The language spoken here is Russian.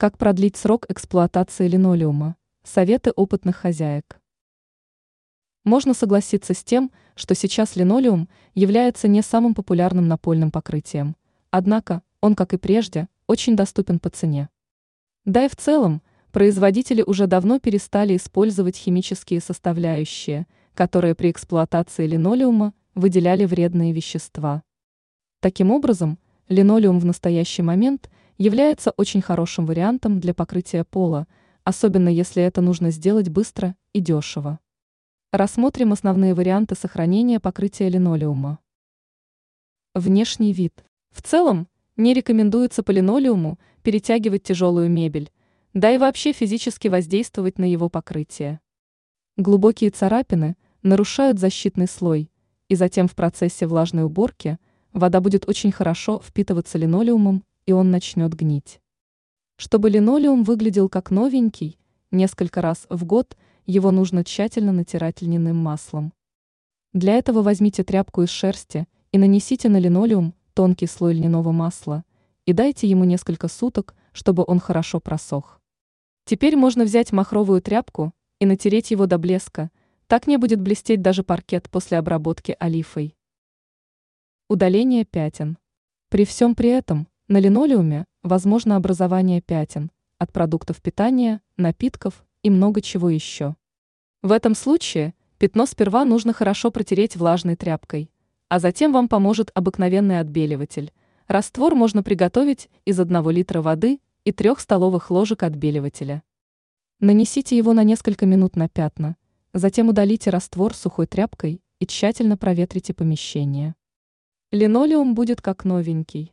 Как продлить срок эксплуатации линолеума? Советы опытных хозяек. Можно согласиться с тем, что сейчас линолеум является не самым популярным напольным покрытием, однако он, как и прежде, очень доступен по цене. Да и в целом, производители уже давно перестали использовать химические составляющие, которые при эксплуатации линолеума выделяли вредные вещества. Таким образом, линолеум в настоящий момент является очень хорошим вариантом для покрытия пола, особенно если это нужно сделать быстро и дешево. Рассмотрим основные варианты сохранения покрытия линолеума. Внешний вид. В целом, не рекомендуется по линолеуму перетягивать тяжелую мебель, да и вообще физически воздействовать на его покрытие. Глубокие царапины нарушают защитный слой, и затем в процессе влажной уборки вода будет очень хорошо впитываться линолеумом и он начнет гнить. Чтобы линолеум выглядел как новенький, несколько раз в год его нужно тщательно натирать льняным маслом. Для этого возьмите тряпку из шерсти и нанесите на линолеум тонкий слой льняного масла и дайте ему несколько суток, чтобы он хорошо просох. Теперь можно взять махровую тряпку и натереть его до блеска, так не будет блестеть даже паркет после обработки олифой. Удаление пятен. При всем при этом на линолеуме возможно образование пятен от продуктов питания, напитков и много чего еще. В этом случае пятно сперва нужно хорошо протереть влажной тряпкой, а затем вам поможет обыкновенный отбеливатель. Раствор можно приготовить из 1 литра воды и 3 столовых ложек отбеливателя. Нанесите его на несколько минут на пятна, затем удалите раствор сухой тряпкой и тщательно проветрите помещение. Линолеум будет как новенький.